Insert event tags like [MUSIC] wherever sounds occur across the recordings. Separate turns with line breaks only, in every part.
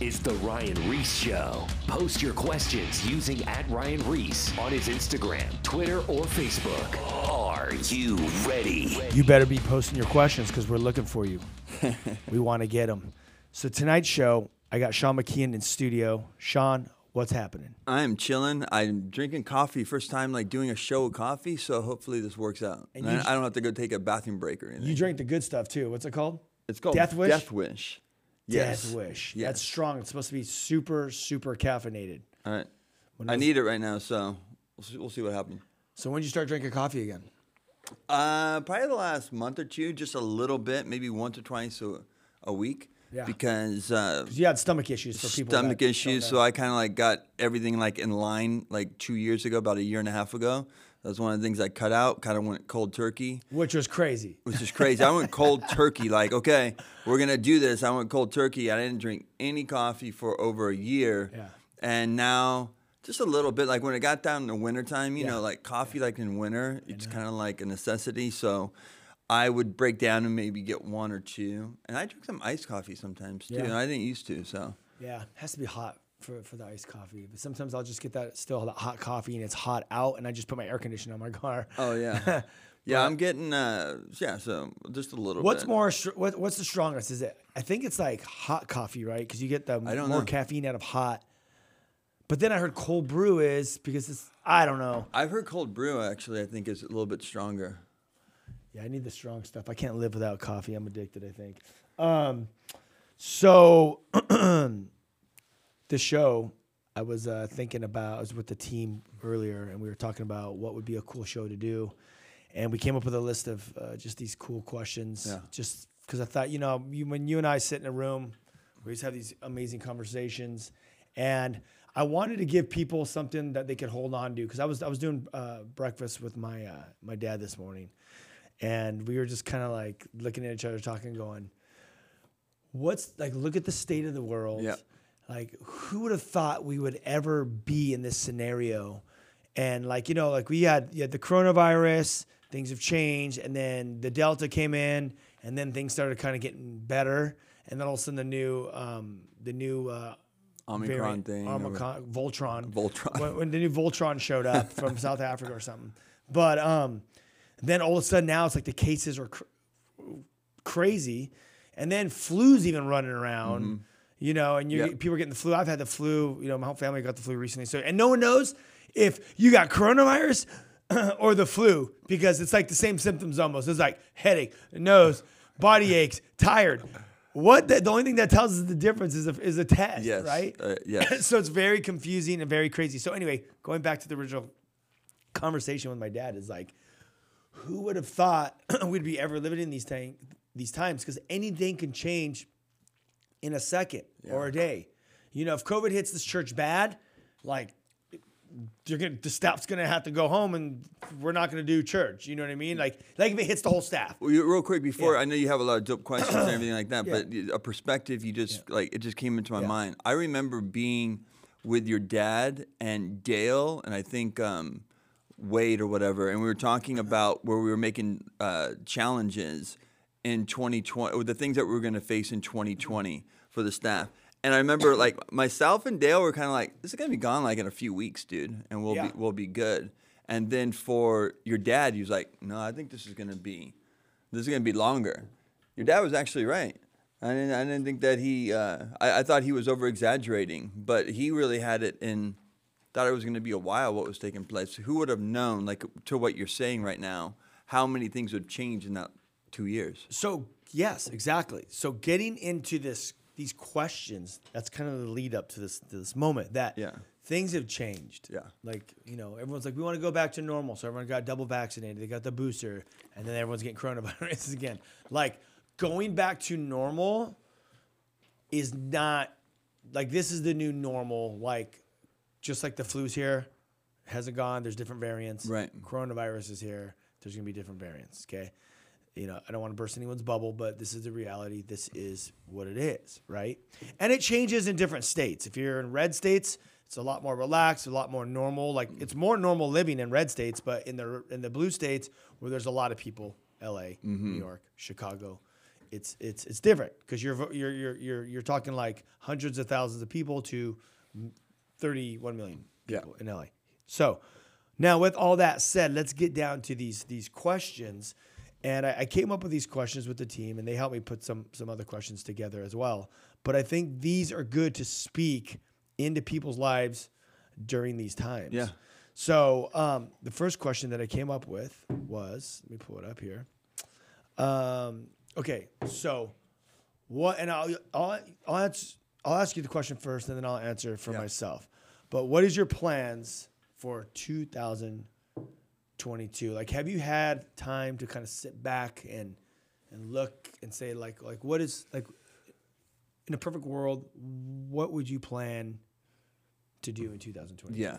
is The Ryan Ries Show. Post your questions using at Ryan Ries on his Instagram, Twitter, or Facebook. Are you ready?
You better be posting your questions because we're looking for you. [LAUGHS] we want to get them. So tonight's show, I got Sean McKeehan in studio. Sean, what's happening?
I'm chilling. I'm drinking coffee. First time like doing a show with coffee, so hopefully this works out.
And
And
you
I, I don't have to go take a bathroom break or anything.
You drink the good stuff too. What's it called?
it's called
Death Wish?
Death Wish. Yes.
Death Wish.
Yes.
That's strong. It's supposed to be super, super caffeinated.
All right.
When
I
was-
need it right now, so we'll see, we'll see what happens.
So when did you start drinking coffee again?
Uh, probably the last month or two, just a little bit, maybe once or twice a, a week.
Yeah.
Because uh,
'Cause you had stomach issues for people.
stomach
that don't
issues.
know.
So I kind of like got everything like in line like two years ago, about a year and a half ago. That was one of the things I cut out. Kind of went cold turkey.
which was crazy.
which is crazy. I went cold [LAUGHS] turkey. Like, okay, we're gonna do this. I went cold turkey. I didn't drink any coffee for over a year.
Yeah.
And now just a little bit. Like when it got down to wintertime, you
Yeah.
know, like coffee like in winter, it's kind of like a necessity. So I would break down and maybe get one or two. And I drink some iced coffee sometimes too.
Yeah.
And I didn't used to. So
Yeah, it has to be hot for, for the iced coffee. But sometimes I'll just get that still that hot coffee and it's hot out, and I just put my air conditioner on my car.
Oh yeah. [LAUGHS] Yeah, I'm getting uh yeah, so just a little
What's
bit.
more? str- What, what's the strongest? Is it? I think it's like hot coffee, right? Because you get the more
know.
caffeine out of hot. But then I heard cold brew is because it's. I don't know.
I've heard cold brew actually I think is a little bit stronger.
Yeah, I need the strong stuff. I can't live without coffee. I'm addicted. I think. Um, so [CLEARS THROAT] the show, I was uh, thinking about. I was with the team earlier, and we were talking about what would be a cool show to do, and we came up with a list of uh, just these cool questions.
Yeah.
Just because I thought, you know, you, when you and I sit in a room, we just have these amazing conversations, and I wanted to give people something that they could hold on to because I was I was doing uh, breakfast with my uh, my dad this morning, and we were just kind of like looking at each other, talking, going, "What's like? Look at the state of the world. Like, who would have thought we would ever be in this scenario? And like, you know, like we had you had the coronavirus, things have changed, and then the Delta came in, and then things started kind of getting better, and then all of a sudden the new um, the new uh,
Omicron
variant,
thing.
Omicron, Voltron.
Voltron.
When, when the new Voltron showed up [LAUGHS] from South Africa or something. But um, then all of a sudden now it's like the cases are cr- crazy, and then flu's even running around. You know, and you
Yep.
people are getting the flu. I've had the flu. You know, my whole family got the flu recently. So, and no one knows if you got coronavirus [CLEARS THROAT] or the flu because it's like the same symptoms almost. It's like headache, nose, body [LAUGHS] aches, tired. What the, the only thing that tells us the difference is a, is a test,
Yes,
right?
uh, [LAUGHS] yes.
so it's very confusing and very crazy. So anyway, going back to the original conversation with my dad is like, who would have thought [CLEARS THROAT] we'd be ever living in these thing, these times? Because anything can change in a second or a day. You know, if COVID hits this church bad, like you're gonna the staff's gonna have to go home and we're not gonna do church. You know what I mean? Like like if it hits the whole staff.
Well, real quick before
Yeah.
I know you have a lot of dope questions and [COUGHS] everything like that,
Yeah.
but a perspective you just like it just came into my
Yeah.
mind. I remember being with your dad and Dale and I think um, Wade or whatever, and we were talking about where we were making uh, challenges in 2020 or the things that we were going to face in 2020 for the staff. And I remember like myself and Dale were kind of like, this is gonna be gone like in a few weeks, dude, and we'll
Yeah.
be we'll be good. And then for your dad, he was like, no, I think this is gonna be this is gonna be longer. Your dad was actually right. I didn't, I didn't think that he. Uh, I, I thought he was over exaggerating, but he really had it in. Thought it was gonna be a while what was taking place. Who would have known, like to what you're saying right now, how many things would change in that two years?
So yes, exactly. So getting into this these questions, that's kind of the lead up to this to this moment that
Yeah.
things have changed.
Yeah.
Like, you know, everyone's like, we want to go back to normal. So everyone got double vaccinated, they got the booster, and then everyone's getting coronavirus [LAUGHS] again. Like going back to normal is not like this is the new normal, like just like the flu's here, hasn't gone, there's different variants.
Right.
Coronavirus is here, there's gonna be different variants. Okay you know, I don't want to burst anyone's bubble, but this is the reality. This is what it is, right? And it changes in different states. If you're in red states, it's a lot more relaxed, a lot more normal. Like it's more normal living in red states, but in the in the blue states where there's a lot of people, L.A., mm-hmm. New York, Chicago, it's it's it's different because you're you're you're you're you're talking like hundreds of thousands of people to 31 million
Yeah.
people in LA. So now with all that said, let's get down to these these questions. And I, I came up with these questions with the team, and they helped me put some some other questions together as well. But I think these are good to speak into people's lives during these times.
Yeah.
So um, the first question that I came up with was, let me pull it up here. Um, okay, so what? And I'll I'll I'll, answer, I'll ask you the question first, and then I'll answer for
Yeah.
myself. But what is your plans for 2022? Like, have you had time to kind of sit back and and look and say like like what is like in a perfect world, what would you plan to do in 2020
Yeah.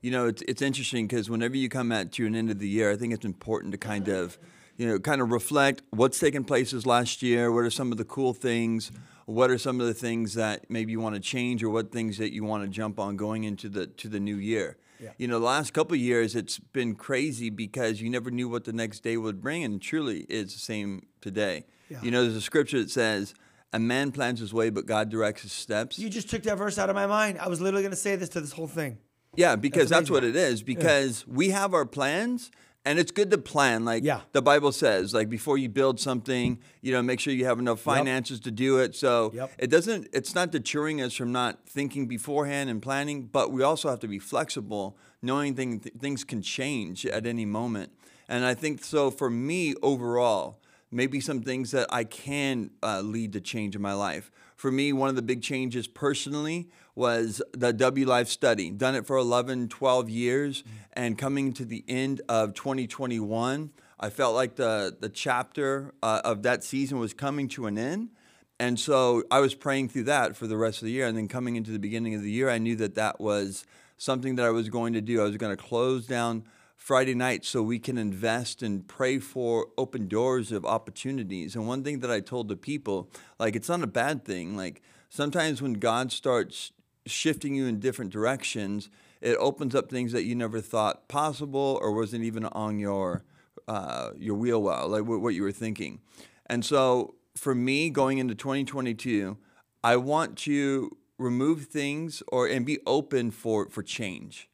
You know, it's, it's interesting because whenever you come at to an end of the year, I think it's important to kind of, you know, kind of reflect what's taken place this last year. What are some of the cool things? What are some of the things that maybe you want to change, or what things that you want to jump on going into the to the new year?
Yeah.
You know, the last couple of years, it's been crazy because you never knew what the next day would bring, and truly, it's the same today.
Yeah.
You know, there's a scripture that says, "A man plans his way, but God directs his steps."
You just took that verse out of my mind. I was literally going to say this to this whole thing.
Yeah, because
That's
that's, what it is. Because we have our plans, and it's good to plan. Like
Yeah.
the Bible says, like before you build something, you know, make sure you have enough finances to do it. So
Yep.
it doesn't. It's not deterring us from not thinking beforehand and planning, but we also have to be flexible, knowing thing, th- things can change at any moment. And I think so for me overall, maybe some things that I can uh, lead to change in my life. For me, one of the big changes personally was the W Life study. Done it for 11, 12 years, and coming to the end of 2021, I felt like the, the chapter uh, of that season was coming to an end. And so I was praying through that for the rest of the year. And then coming into the beginning of the year, I knew that that was something that I was going to do. I was going to close down Friday night so we can invest and pray for open doors of opportunities. And one thing that I told the people, like, it's not a bad thing. Like, sometimes when God starts shifting you in different directions, it opens up things that you never thought possible or wasn't even on your uh, your wheel well, like what what you were thinking. And so for me, going into 2022, I want to remove things or and be open for for change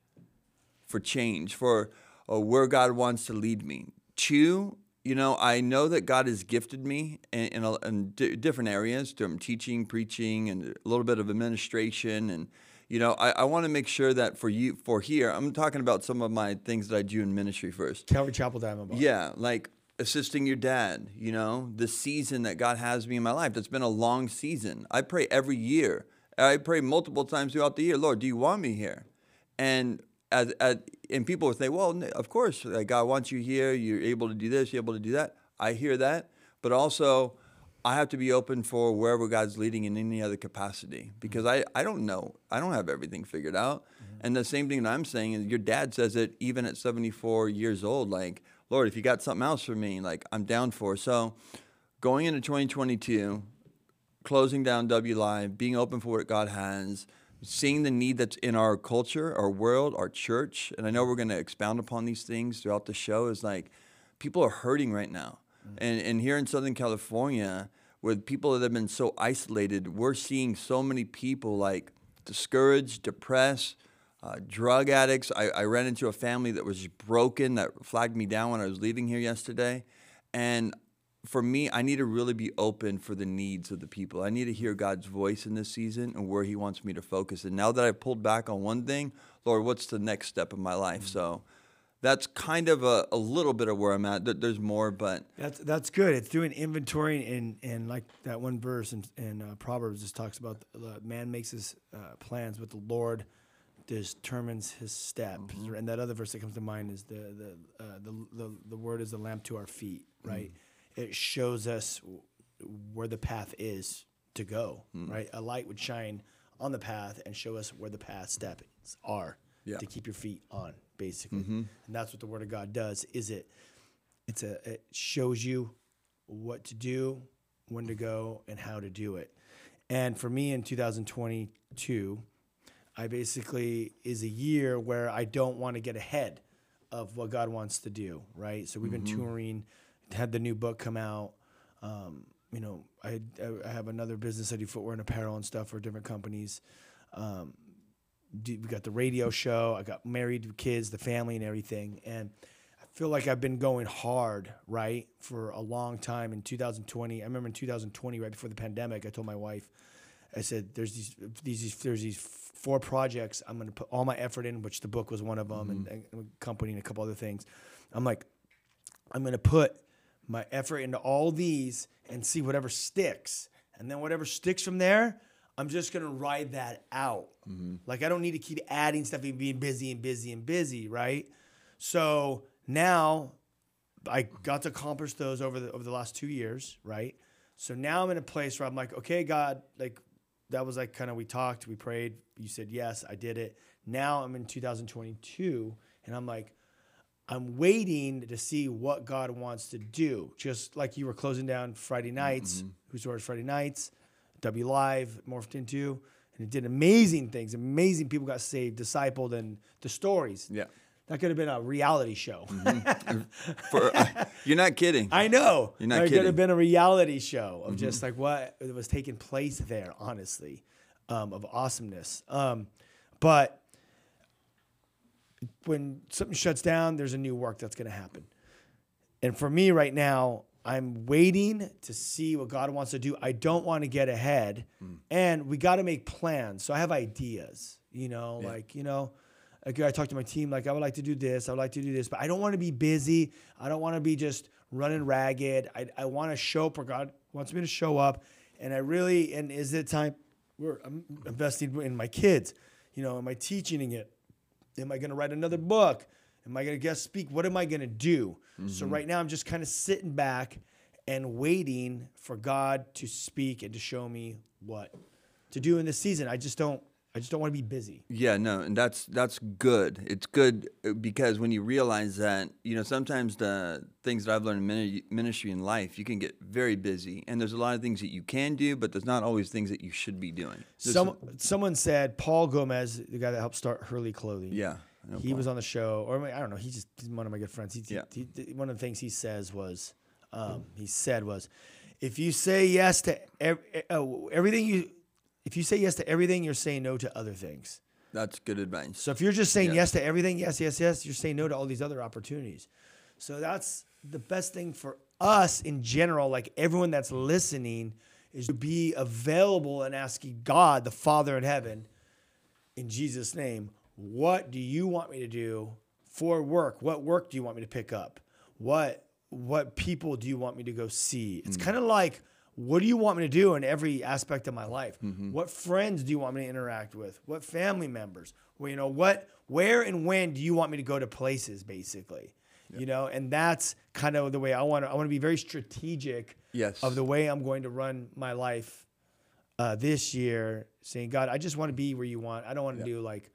for change, for uh, where God wants to lead me. Two, you know, I know that God has gifted me in, in, a, in di- different areas, from teaching, preaching, and a little bit of administration. And, you know, I, I want to make sure that for you, for here, I'm talking about some of my things that I do in ministry first.
Calvary Chapel Diamond Bar.
Yeah, like assisting your dad, you know, the season that God has me in my life. That's been a long season. I pray every year. I pray multiple times throughout the year, Lord, do you want me here? And as, as, and people would say, well, of course, like God wants you here. You're able to do this, you're able to do that. I hear that. But also, I have to be open for wherever God's leading in any other capacity because mm-hmm. I, I don't know. I don't have everything figured out. Mm-hmm. And the same thing that I'm saying is your dad says it even at 74 years old. Like, Lord, if you got something else for me, like I'm down for. So going into 2022, closing down W Live, being open for what God has, seeing the need that's in our culture, our world, our church, and I know we're going to expound upon these things throughout the show. Is like people are hurting right now, and and here in Southern California, with people that have been so isolated, we're seeing so many people like discouraged, depressed. Uh, drug addicts. I, I ran into a family that was broken that flagged me down when I was leaving here yesterday. And for me, I need to really be open for the needs of the people. I need to hear God's voice in this season and where He wants me to focus. And now that I've pulled back on one thing, Lord, what's the next step in my life? So that's kind of a, a little bit of where I'm at. There's more, but
That's that's good. It's doing inventory and and like that one verse in, in uh, Proverbs just talks about the man makes his uh, plans, but the Lord determines his steps.
Mm-hmm.
And that other verse that comes to mind is the the uh, the, the the word is the lamp to our feet.
Mm.
Right, it shows us where the path is to go.
Mm.
Right, a light would shine on the path and show us where the path steps are
Yeah. Mm-hmm.
to keep your feet on, basically. And that's what the Word of God does. Is it it's a it shows you what to do, when to go, and how to do it. And for me in 2022, I basically is a year where I don't want to get ahead of what God wants to do, right? So we've been touring, had the new book come out. Um, you know, I, I have another business. I do footwear and apparel and stuff for different companies. Um, do, we got the radio show. I got married, kids, the family, and everything. And I feel like I've been going hard, right, for a long time. In 2020, I remember in 2020, right before the pandemic, I told my wife, I said, "There's these, these, there's these four projects. I'm going to put all my effort in, which the book was one of them, and, and company and a couple other things. I'm like, I'm going to put my effort into all these and see whatever sticks, and then whatever sticks from there." I'm just gonna ride that out. Mm-hmm. Like I don't need to keep adding stuff and being busy and busy and busy, right? So now I got to accomplish those over the over the last two years, right? So now I'm in a place where I'm like, okay, God, like that was like kind of we talked, we prayed, you said yes, I did it. Now I'm in 2022, and I'm like, I'm waiting to see what God wants to do. Just like you were closing down Friday nights, Who Stores Friday nights, W Live morphed into, and it did amazing things. Amazing people got saved, discipled, and the stories.
Yeah.
That could have been a reality show. [LAUGHS]
For, uh, you're not kidding.
I know.
You're not
There could
kidding. Mm-hmm.
have been a reality show of just like what was taking place there, honestly, um, of awesomeness. Um, but when something shuts down, there's a new work that's going to happen. And for me right now, I'm waiting to see what God wants to do. I don't want to get ahead,
Mm.
and we got to make plans. So I have ideas, you know, like you know, like I talk to my team, like I would like to do this, I would like to do this, but I don't want to be busy. I don't want to be just running ragged. I, I want to show up where God wants me to show up, and I really and is it time where I'm investing in my kids? You know, am I teaching it? Am I going to write another book? Am I going to guest speak? What am I going to do? So mm-hmm. right now I'm just kind of sitting back and waiting for God to speak and to show me what to do in this season. I just don't I just don't want to be busy.
Yeah, no, and that's that's good. It's good uh, because when you realize that, you know, sometimes the things that I've learned in mini- ministry and life, you can get very busy, and there's a lot of things that you can do, but there's not always things that you should be doing. There's-
Some someone said Paul Gomez, the guy that helped start Hurley Clothing.
yeah,
he
Paul.
was on the show, or I don't know. He's just he's one of my good friends. He,
Yeah.
he, he- one of the things he says was, um, he said was, if you say yes to uh, everything you, if you say yes to everything, you're saying no to other things.
That's good advice.
So if you're just saying
Yeah.
yes to everything, yes, yes, yes, you're saying no to all these other opportunities. So that's the best thing for us in general, like everyone that's listening, is to be available and asking God, the Father in heaven, in Jesus' name, what do you want me to do for work? What work do you want me to pick up? What what people do you want me to go see? It's hmm. kind of like what do you want me to do in every aspect of my life? What friends do you want me to interact with? What family members? Well, you know, what where and when do you want me to go to places basically? You know, and that's kind of the way I want to I want to be very strategic
Yes.
of the way I'm going to run my life uh, this year, saying, God, I just want to be where you want. I don't want to do like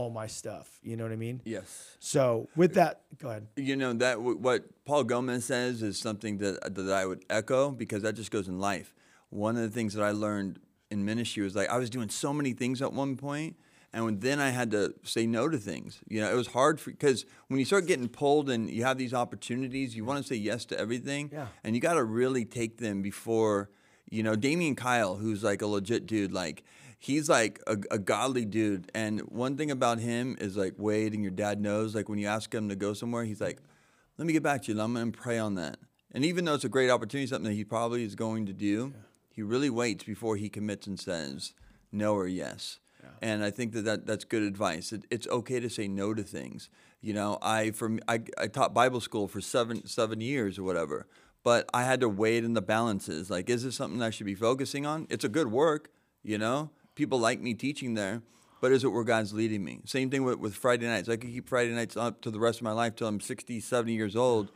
all my stuff. You know what I mean?
Yes.
So with that, go ahead.
You know that w- what Paul Gomez says is something that uh, that I would echo because that just goes in life. One of the things that I learned in ministry was like I was doing so many things at one point, and then I had to say no to things. You know, it was hard because when you start getting pulled and you have these opportunities, you want to say yes to everything,
Yeah.
and you got to really take them before. You know, Damian Kyle, who's like a legit dude, like he's like a, a godly dude. And one thing about him is like Wade and your dad knows, like when you ask him to go somewhere, he's like, let me get back to you. I'm going to pray on that. And even though it's a great opportunity, something that he probably is going to do, he really waits before he commits and says no or yes. And I think that, that that's good advice. It, it's okay to say no to things. You know, I from I, I taught Bible school for seven seven years or whatever, but I had to weigh it in the balances. Like, is this something I should be focusing on? It's a good work, you know. People like me teaching there, but is it where God's leading me? Same thing with, with Friday nights. I could keep Friday nights up to the rest of my life till I'm 60, 70 years old,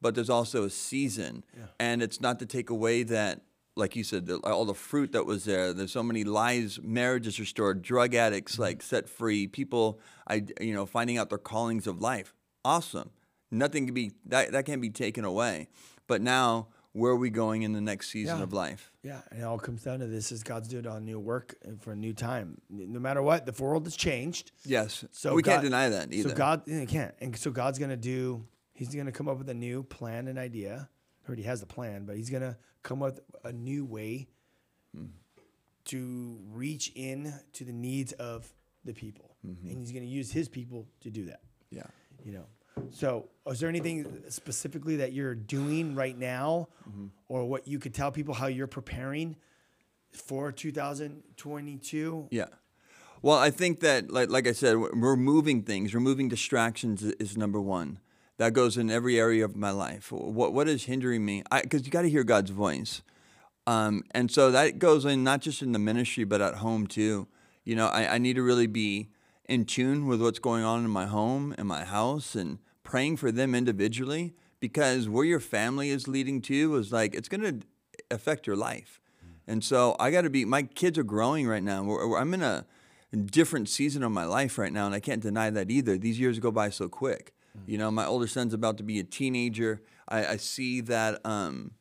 but there's also a season. And it's not to take away that, like you said, the, all the fruit that was there. There's so many lives, marriages restored, drug addicts mm-hmm. like set free, people, I, you know, finding out their callings of life. Awesome. Nothing can be, that, that can't be taken away. But now, where are we going in the next season
Yeah.
of life?
Yeah, and it all comes down to this: is God's doing on new work for a new time. No matter what, the world has changed.
Yes.
So
we can't deny that either.
So God, you can't, and so God's gonna do. He's gonna come up with a new plan and idea, already has the plan, but he's gonna come up with a new way hmm. to reach in to the needs of the people, mm-hmm. and he's gonna use his people to do that.
Yeah.
You know. So, is there anything specifically that you're doing right now, or what you could tell people how you're preparing for 2022?
Yeah. Well, I think that, like, like I said, removing things, removing distractions is number one. That goes in every area of my life. What what is hindering me? Because you got to hear God's voice, um, and so that goes in not just in the ministry but at home too. You know, I, I need to really be in tune with what's going on in my home, in my house, and praying for them individually because where your family is leading to is like it's going to affect your life. And so I got to be. My kids are growing right now. We're, I'm in a different season of my life right now, and I can't deny that either. These years go by so quick. You know, my older son's about to be a teenager. I, I see that um,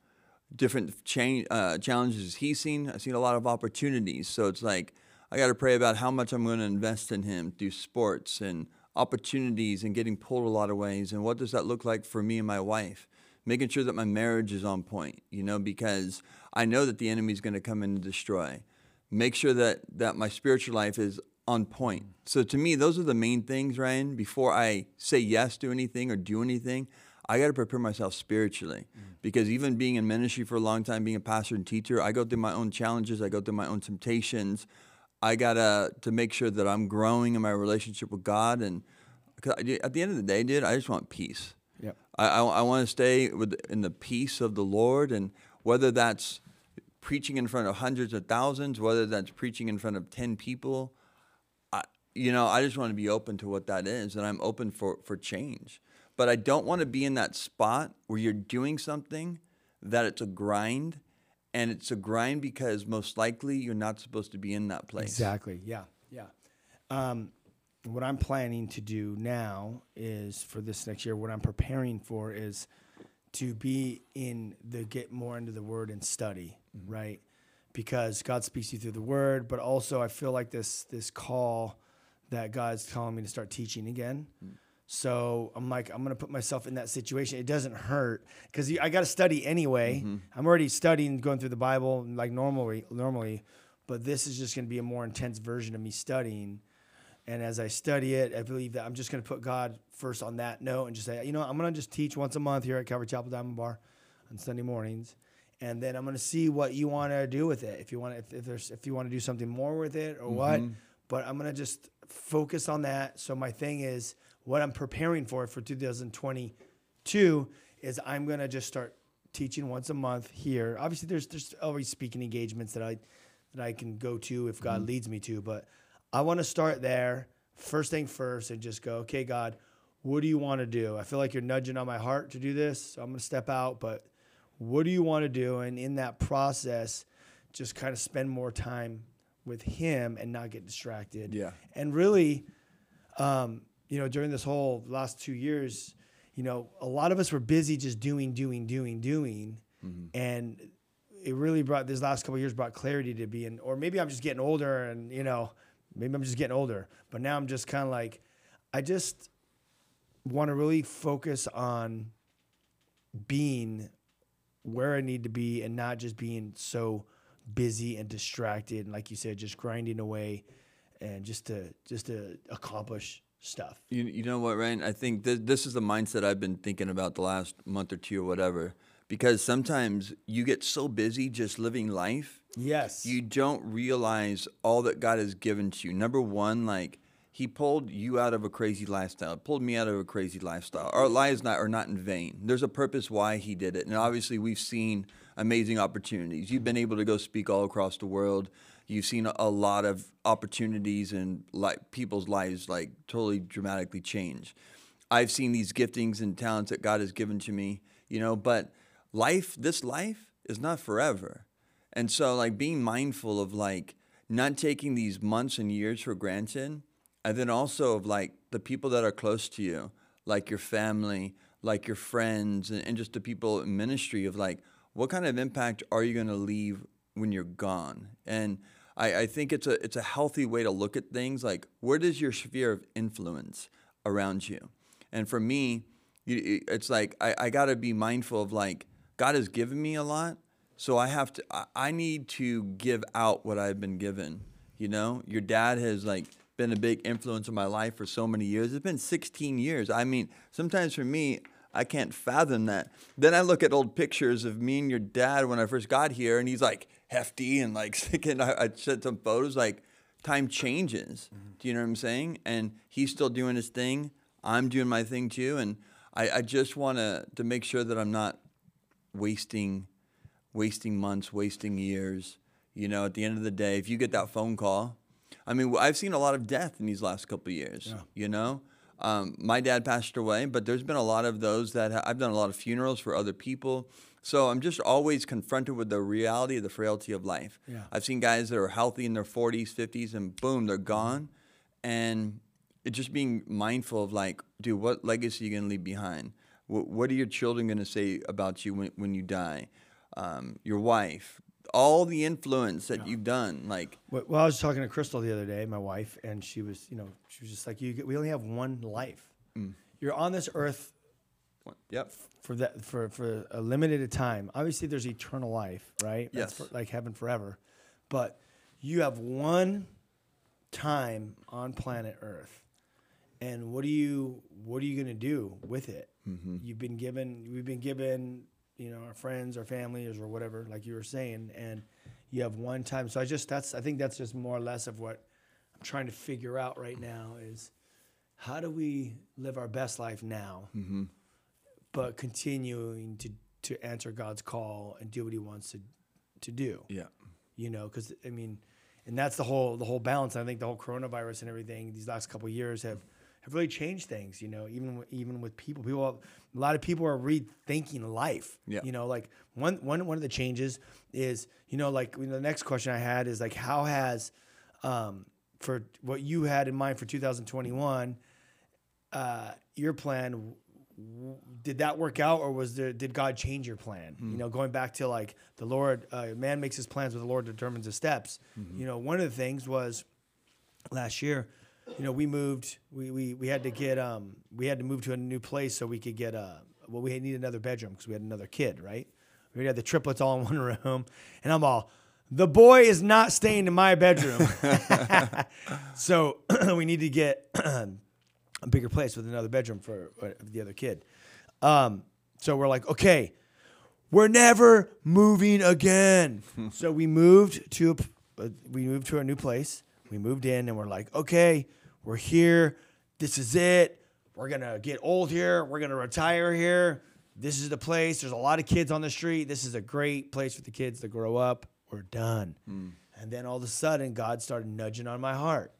different cha- uh, challenges he's seen. I've seen a lot of opportunities. So it's like I got to pray about how much I'm going to invest in him through sports and opportunities and getting pulled a lot of ways. And what does that look like for me and my wife? Making sure that my marriage is on point, you know, because I know that the enemy is going to come in and destroy. Make sure that that my spiritual life is on point. So to me, those are the main things, Ryan. Before I say yes to anything or do anything, I got to prepare myself spiritually mm. because even being in ministry for a long time, being a pastor and teacher, I go through my own challenges, I go through my own temptations. I gotta to make sure that I'm growing in my relationship with God, and 'cause I- at the end of the day, dude, I just want peace.
Yep.
I, I, I want to stay with in the peace of the Lord, and whether that's preaching in front of hundreds of thousands, whether that's preaching in front of ten people, I, you know, I just want to be open to what that is, and I'm open for for change. But I don't want to be in that spot where you're doing something that it's a grind, and it's a grind because most likely you're not supposed to be in that place.
Exactly. Yeah. Yeah. Um, what I'm planning to do now is for this next year. What I'm preparing for is to be in the get more into the Word and study, right? Because God speaks to you through the Word, but also I feel like this this call that God's calling me to start teaching again. So I'm like, I'm gonna put myself in that situation. It doesn't hurt because I got to study anyway. Mm-hmm. I'm already studying, going through the Bible like normally, normally, but this is just gonna be a more intense version of me studying. And as I study it, I believe that I'm just gonna put God first on that note and just say, you know, I'm gonna just teach once a month here at Calvary Chapel Diamond Bar on Sunday mornings, and then I'm gonna see what you want to do with it. If you want, if, if there's, if you want to do something more with it or what, mm-hmm. but I'm gonna just focus on that. So my thing is what I'm preparing for for 2022 is I'm gonna just start teaching once a month here. Obviously, there's there's always speaking engagements that I that I can go to if God leads me to, but I want to start there first thing first and just go, okay, God, what do you want to do? I feel like you're nudging on my heart to do this, so I'm gonna step out, but what do you want to do? And in that process, just kind of spend more time with Him and not get distracted.
Yeah.
And really, um, you know, during this whole last two years, you know, a lot of us were busy just doing, doing, doing, doing, mm-hmm. and it really brought this last couple of years brought clarity to being, or maybe I'm just getting older, and you know, maybe I'm just getting older, but now I'm just kind of like, I just want to really focus on being where I need to be and not just being so busy and distracted and like you said just grinding away and just to just to accomplish stuff.
You, you know what, Ryan? I think th- this is the mindset I've been thinking about the last month or two or whatever. Because sometimes you get so busy just living life,
Yes.
you don't realize all that God has given to you. Number one, like He pulled you out of a crazy lifestyle, pulled me out of a crazy lifestyle. Our lives not are not in vain. There's a purpose why He did it, and obviously we've seen amazing opportunities. You've been able to go speak all across the world. You've seen a, lot of opportunities and like people's lives like totally dramatically change. I've seen these giftings and talents that God has given to me, you know, but life, this life is not forever. And so like being mindful of like not taking these months and years for granted, and then also of like the people that are close to you, like your family, like your friends, and, and just the people in ministry of like what kind of impact are you going to leave when you're gone? And I, I think it's a it's a healthy way to look at things. Like where does your sphere of influence around you? And for me, it's like I, I got to be mindful of like God has given me a lot, so I have to. I, I need to give out what I've been given. You know, your dad has like been a big influence in my life for so many years. It's been 16 years. I mean, sometimes for me, I can't fathom that. Then I look at old pictures of me and your dad when I first got here, and he's like hefty and like [LAUGHS] sick. And I, I sent some photos. Like, time changes. Do you know what I'm saying? And he's still doing his thing. I'm doing my thing too. And I, I just want to to make sure that I'm not wasting wasting months, wasting years. You know, at the end of the day, if you get that phone call, I mean, I've seen a lot of death in these last couple of years. You know, um, my dad passed away, but there's been a lot of those that ha- I've done a lot of funerals for other people. So I'm just always confronted with the reality of the frailty of life.
Yeah.
I've seen guys that are healthy in their 40s, 50s, and boom, they're gone. And it's just being mindful of like, dude, what legacy are you gonna leave behind? What, what are your children gonna say about you when, when you die? Um, your wife, all the influence that you've done, like,
Well, well, I was talking to Crystal the other day, my wife, and she was, you know, she was just like, "You, we only have one life.
Mm.
You're on this earth
yep,
for that for for a limited time. Obviously, there's eternal life, right?
Yes.
for, like heaven forever, but you have one time on planet Earth, and what are you what are you gonna do with it?
Mm-hmm.
You've been given, we've been given, you know, our friends, our families, or whatever, like you were saying, and you have one time. So I just that's I think that's just more or less of what I'm trying to figure out right now is how do we live our best life now,
Mm-hmm.
but continuing to to answer God's call and do what He wants to to do
yeah,
you know because i mean and that's the whole the whole balance i think the whole coronavirus and everything these last couple of years have have really changed things you know even with- even with people. People a lot of people are rethinking life
Yeah.
you know like one one one of the changes is you know like you know, the next question i had is like how has um for what you had in mind for 2021 uh your plan did that work out or was there did god change your plan? You know going back to like the lord uh, man makes his plans but the lord determines his steps. You know one of the things was last year you know we moved we we, we had to get um we had to move to a new place so we could get a well we need another bedroom because we had another kid right we had the triplets all in one room and i'm all the boy is not staying in my bedroom [LAUGHS] so [CLEARS THROAT] we need to get [CLEARS THROAT] a bigger place with another bedroom for uh, the other kid. Um, so we're like, okay, we're never moving again. [LAUGHS] so we moved to a uh, we moved to our new place. We moved in, and we're like, okay, we're here. This is it. We're gonna get old here. We're gonna retire here. This is the place. There's a lot of kids on the street. This is a great place for the kids to grow up. We're done. Hmm. And then all of a sudden, God started nudging on my heart.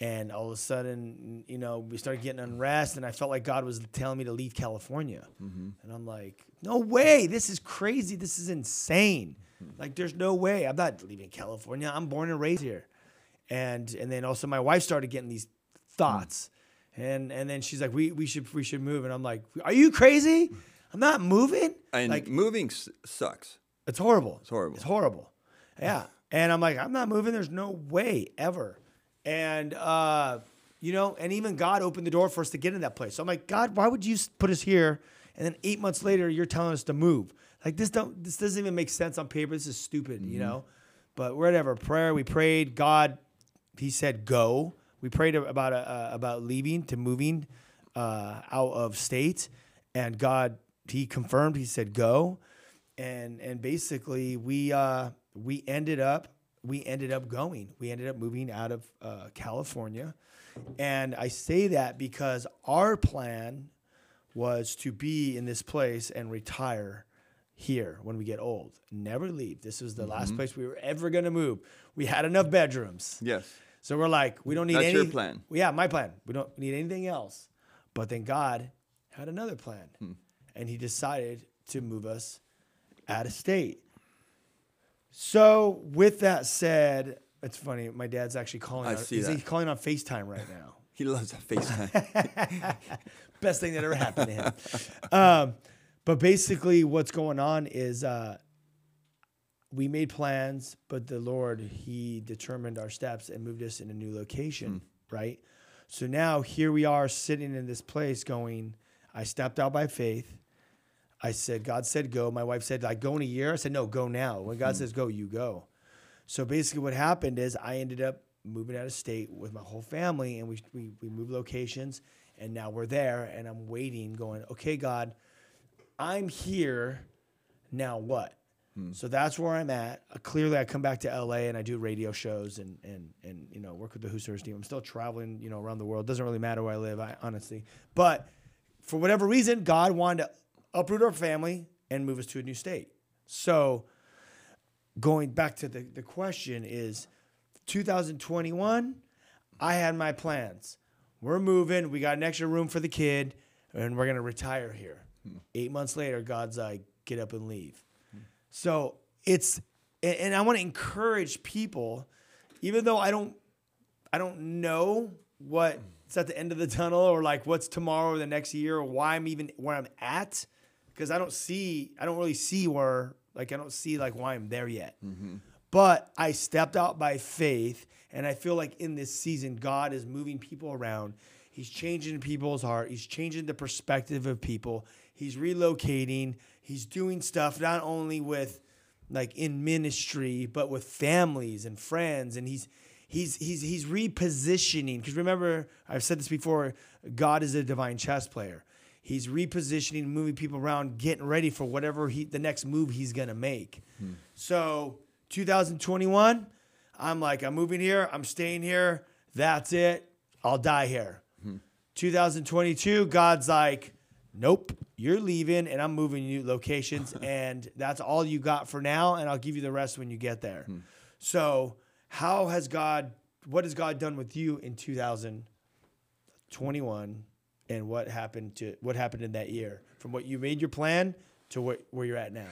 And all of a sudden, you know, we started getting unrest, and I felt like God was telling me to leave California. Mm-hmm. And I'm like, no way. This is crazy. This is insane. Hmm. Like, there's no way. I'm not leaving California. I'm born and raised here. And and then also my wife started getting these thoughts. And and then she's like, we, we should we should move. And I'm like, are you crazy? I'm not moving.
and
like
moving s- sucks.
it's horrible. It's
horrible.
It's horrible. Yeah. And I'm like, I'm not moving. There's no way ever. And uh, you know, and even God opened the door for us to get in that place. So I'm like, God, why would you put us here? And then eight months later, you're telling us to move. Like this don't this doesn't even make sense on paper. This is stupid, you know. But whatever. Prayer. We prayed. God, He said go. We prayed about uh, about leaving to moving uh, out of state, and God He confirmed. He said go, and and basically we uh, we ended up we ended up going. We ended up moving out of uh, California, and I say that because our plan was to be in this place and retire here when we get old. Never leave. This was the
Mm-hmm.
last place we were ever going to move. We had enough bedrooms.
Yes.
So we're like, we don't need
That's
any.
your plan.
Yeah, my plan. We don't need anything else. But then God had another plan,
Hmm.
and He decided to move us out of state. So with that said, it's funny. My dad's actually calling.
I
on,
see
he's,
that.
he's calling on Facetime right now. [LAUGHS]
He loves that FaceTime. [LAUGHS]
Best thing that ever happened to him. Um, but basically, what's going on is uh, we made plans, but the Lord He determined our steps and moved us in a new location, right? So now here we are sitting in this place, going, I stepped out by faith. I said, God said go. My wife said, like, go in a year. I said, no, go now. When God
Hmm.
says go, you go. So basically, what happened is I ended up moving out of state with my whole family, and we, we, we moved locations, and now we're there, and I'm waiting, going, okay, God, I'm here. Now what? So that's where I'm at. Uh, clearly, I come back to LA and I do radio shows and and and you know work with the Whosoevers team. I'm still traveling, you know, around the world. Doesn't really matter where I live, I, honestly. But for whatever reason, God wanted to uproot our family and move us to a new state. So going back to the, the question is 2021 i had my plans we're moving we got an extra room for the kid and we're going to retire here eight months later god's like get up and leave so it's and, i want to encourage people even though i don't i don't know what's at the end of the tunnel or like what's tomorrow or the next year or why i'm even where i'm at because i don't see i don't really see where like i don't see like why i'm there yet mm-hmm. but I stepped out by faith, and I feel like in this season, God is moving people around. He's changing people's heart. He's changing the perspective of people. He's relocating. He's doing stuff not only with like in ministry, but with families and friends. And he's he's he's he's repositioning. Because remember, I've said this before, God is a divine chess player. He's repositioning, moving people around, getting ready for whatever he the next move he's gonna make. Hmm. So 2021, I'm like, I'm moving here, I'm staying here, that's it, I'll die here. Hmm. 2022, God's like, nope, you're leaving and I'm moving you locations, [LAUGHS] and that's all you got for now, and I'll give you the rest when you get there. Hmm. So, how has God, what has God done with you in 2021, and what happened to what happened in that year from what you made your plan to what, where you're at now?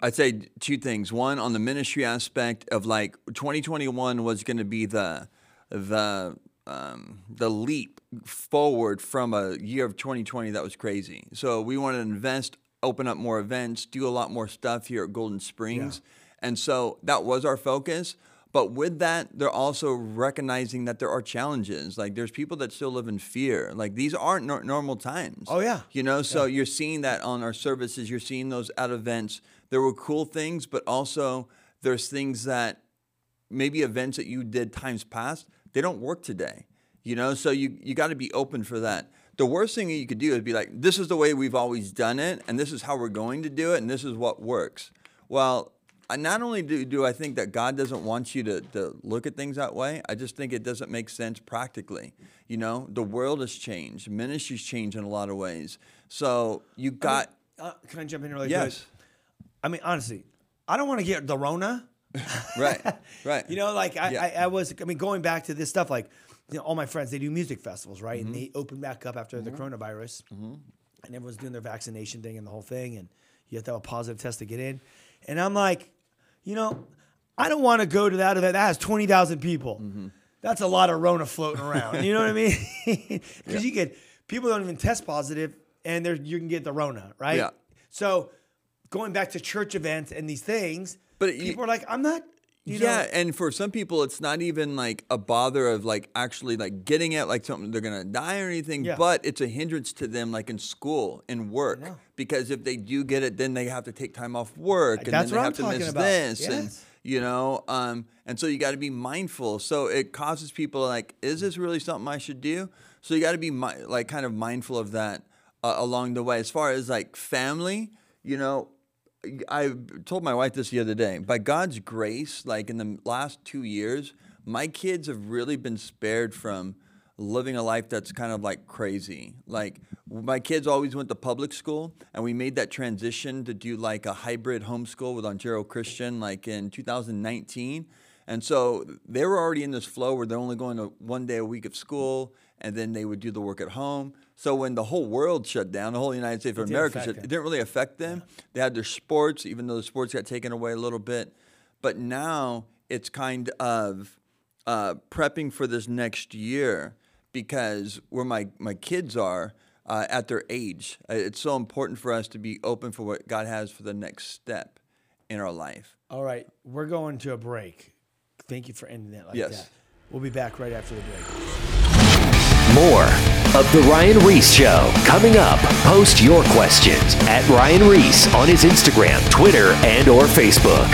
I'd say two things. One on the ministry aspect of like 2021 was going to be the the um, the leap forward from a year of 2020 that was crazy. So we wanted to invest, open up more events, do a lot more stuff here at Golden Springs, and so that was our focus. But with that, they're also recognizing that there are challenges. Like there's people that still live in fear. Like these aren't nor- normal times.
Oh, yeah.
You know, so you're seeing that on our services. You're seeing those at events. There were cool things, but also there's things that maybe events that you did times past they don't work today. You know, so you you got to be open for that. The worst thing you could do is be like, this is the way we've always done it, and this is how we're going to do it, and this is what works. Well, I not only do, do I think that God doesn't want you to, to look at things that way, I just think it doesn't make sense practically. You know, the world has changed, ministry's changed in a lot of ways. So you got
Uh, can I jump in really
yes,
quick? I mean, honestly, I don't want to get the Rona. [LAUGHS]
right, right.
You know, like I,
Yeah.
I, I was, I mean, going back to this stuff, like, you know, all my friends, they do music festivals, right?
Mm-hmm.
And they open back up after the coronavirus. And everyone's doing their vaccination thing and the whole thing. And you have to have a positive test to get in. And I'm like, you know, I don't want to go to that event that has 20,000 people.
Mm-hmm.
That's a lot of Rona floating around. You know what I mean? [LAUGHS] Because you get, people don't even test positive and you can get the Rona, right?
Yeah.
So going back to church events and these things,
But you-
people are like, I'm not, you
yeah,
know,
and for some people, it's not even like a bother of like actually like getting it like something they're gonna die or anything,
Yeah.
but it's a hindrance to them like in school, and work, because if they do get it, then they have to take time off work, and then they have
I'm
to miss
about.
this, and you know, um, and so you got to be mindful. So it causes people like, is this really something I should do? So you got to be mi- like kind of mindful of that uh, along the way. As far as like family, you know, I told my wife this the other day. By God's grace, like in the last two years, my kids have really been spared from living a life that's kind of like crazy. Like my kids always went to public school, and we made that transition to do like a hybrid homeschool with Ontario Christian, like in 2019. And so they were already in this flow where they're only going to one day a week of school, and then they would do the work at home. So when the whole world shut down, the whole United States of
didn't
America shut,
them.
it didn't really affect them. They had their sports, even though the sports got taken away a little bit. But now it's kind of uh, prepping for this next year because where my, my kids are uh, at their age, uh, it's so important for us to be open for what God has for the next step in our life.
All right, we're going to a break. Thank you for ending that like
Yes.
that. We'll be back right after the break.
More of The Ryan Ries Show. Coming up, post your questions at Ryan Ries on his Instagram, Twitter, and or Facebook.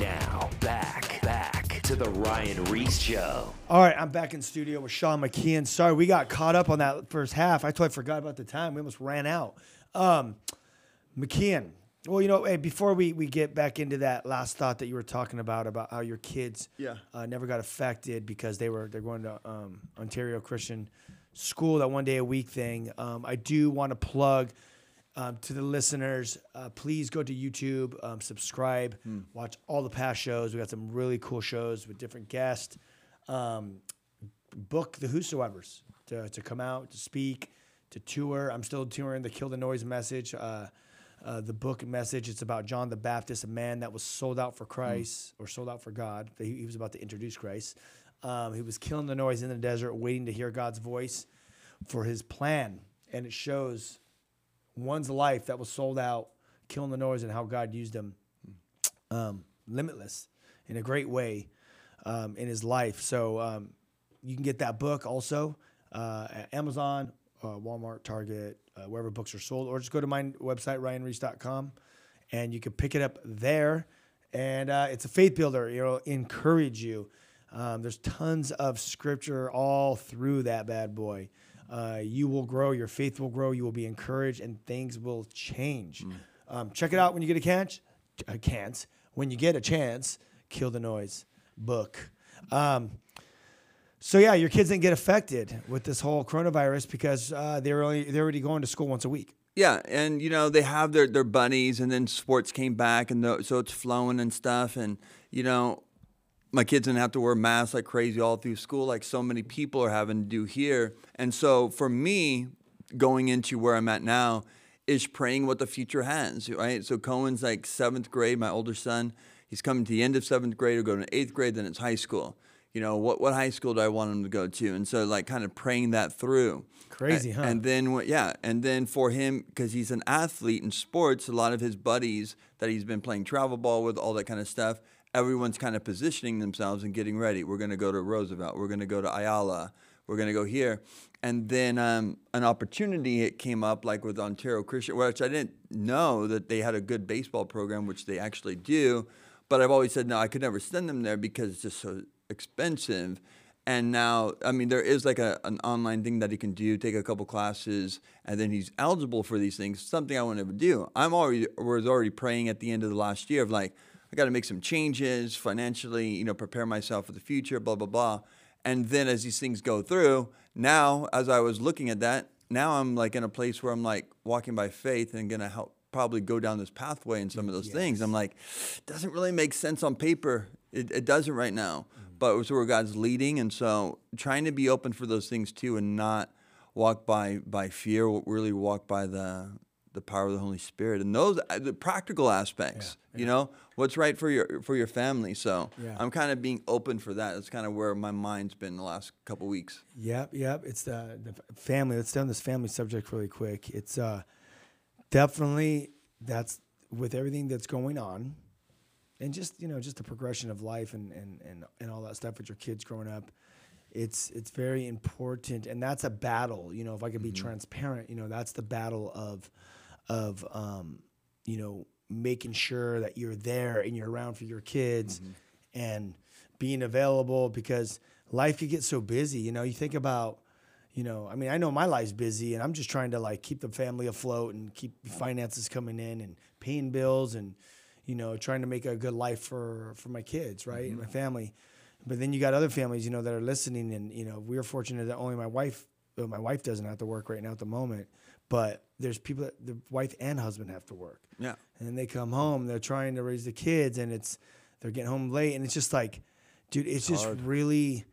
Now, back, back to The Ryan Ries Show.
All right, I'm back in studio with Sean McKeehan. Sorry, we got caught up on that first half. I totally forgot about the time. We almost ran out. Um, McKeehan, well, you know, hey, before we, we get back into that last thought that you were talking about, about how your kids
Yeah.
uh, never got affected because they were they're going to um, Ontario Christian School, that one day a week thing. Um, I do want to plug um, to the listeners. Uh, please go to YouTube, um, subscribe, watch all the past shows. We got some really cool shows with different guests. Um, book the Whosoevers to, to come out to speak to tour i'm still touring the kill the noise message uh, uh, the book message. It's about john the baptist a man that was sold out for christ or sold out for god. He, he was about to introduce christ. Um, he was killing the noise in the desert waiting to hear god's voice for his plan. And it shows one's life that was sold out killing the noise and how god used him um, limitless in a great way um, in his life. So um, you can get that book also uh, at Amazon, uh, Walmart, Target, uh, wherever books are sold, or just go to my website, ryanries.com, and you can pick it up there. And uh, it's a faith builder. It'll encourage you. Um, there's tons of scripture all through that bad boy. Uh, you will grow, your faith will grow, you will be encouraged, and things will change. Um, check it out when you get a chance. A chance. When you get a chance, kill the noise book. Um, so yeah, your kids didn't get affected with this whole coronavirus because uh, they were only they're already going to school once a week.
Yeah, and you know they have their their buddies, and then sports came back, and the, so it's flowing and stuff, and you know. My kids didn't have to wear masks like crazy all through school, like so many people are having to do here. And so for me, going into where I'm at now, is praying what the future has, right? So Cohen's like seventh grade, my older son. He's coming to the end of seventh grade, or going to eighth grade, then it's high school. You know, what, what high school do I want him to go to? And so, like, kind of praying that through.
Crazy, huh?
And then, what- yeah, and then for him, because he's an athlete in sports, a lot of his buddies that he's been playing travel ball with, all that kind of stuff, everyone's kind of positioning themselves and getting ready. We're going to go to Roosevelt. We're going to go to Ayala. We're going to go here. And then um, an opportunity it came up, like with Ontario Christian, which I didn't know that they had a good baseball program, which they actually do. But I've always said, no, I could never send them there because it's just so expensive. And now, I mean, there is like a, an online thing that he can do, take a couple classes, and then he's eligible for these things. Something I would never do. I'm already was already praying at the end of the last year of like, I got to make some changes financially, you know, prepare myself for the future, blah blah blah. And then as these things go through, now as I was looking at that, now I'm like in a place where I'm like walking by faith and gonna help probably go down this pathway in some of those things. I'm like, doesn't really make sense on paper. It, it doesn't right now, but it's where God's leading, and so trying to be open for those things too, and not walk by by fear. Really walk by the the power of the Holy Spirit and those uh, the practical aspects. You know what's right for your for your family. So
Yeah.
I'm kind of being open for that. That's kind of where my mind's been the last couple weeks.
Yep, yep. It's the the family. Let's on this family subject really quick. It's uh definitely that's with everything that's going on, and just you know just the progression of life and and and, and all that stuff with your kids growing up. It's it's very important, and that's a battle. You know, if I could be transparent, you know, that's the battle of of um, you know making sure that you're there and you're around for your kids and being available because life could get so busy. You know, you think about, you know, I mean, I know my life's busy and I'm just trying to like keep the family afloat and keep finances coming in and paying bills and, you know, trying to make a good life for for my kids, right, and my family. But then you got other families, you know, that are listening, and you know, we're fortunate that only my wife, well, my wife doesn't have to work right now at the moment, but there's people that the wife and husband have to work.
Yeah.
and then they come home they're trying to raise the kids and it's they're getting home late and it's just like dude it's just really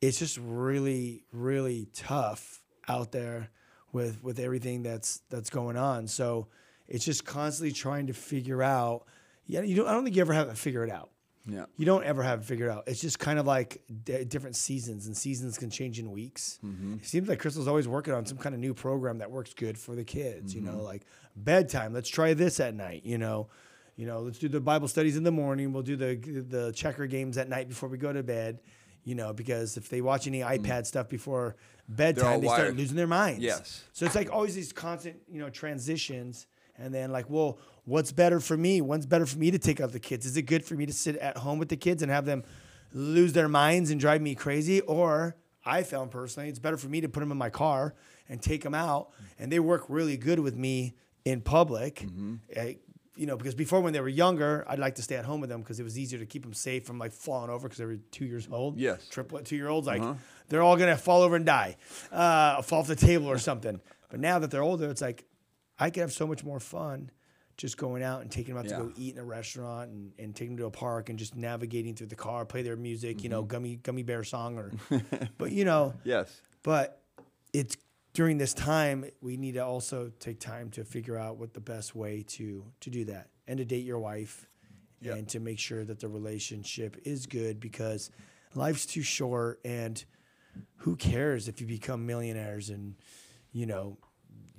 it's just really really tough out there with with everything that's that's going on. So it's just constantly trying to figure out yeah you don't i don't think you ever have it figured out
Yeah.
you don't ever have it figured out. It's just kind of like d- different seasons, and seasons can change in weeks. It seems like Crystal's always working on some kind of new program that works good for the kids. You know, like bedtime. Let's try this at night. You know, You know, let's do the Bible studies in the morning. We'll do the the checker games at night before we go to bed. You know, because if they watch any iPad stuff before bedtime, they start losing their minds.
Yes.
So it's like always these constant, you know, transitions. And then like, well, what's better for me? When's better for me to take out the kids? Is it good for me to sit at home with the kids and have them lose their minds and drive me crazy? Or I found personally, it's better for me to put them in my car and take them out. And they work really good with me in public.
Mm-hmm.
Eh, you know, because before when they were younger, I'd like to stay at home with them because it was easier to keep them safe from like falling over because they were two years old.
Yes.
Triplet two year olds, like
Uh-huh.
they're all gonna fall over and die, uh, fall off the table or something. But now that they're older, it's like I could have so much more fun just going out and taking them out
Yeah.
to go eat in a restaurant and, and taking them to a park and just navigating through the car, play their music, you know,
Mm-hmm.
gummy gummy bear song or, [LAUGHS] but you know,
Yes.
but it's during this time we need to also take time to figure out what the best way to to do that and to date your wife
Yeah.
and to make sure that the relationship is good because life's too short and who cares if you become millionaires and you know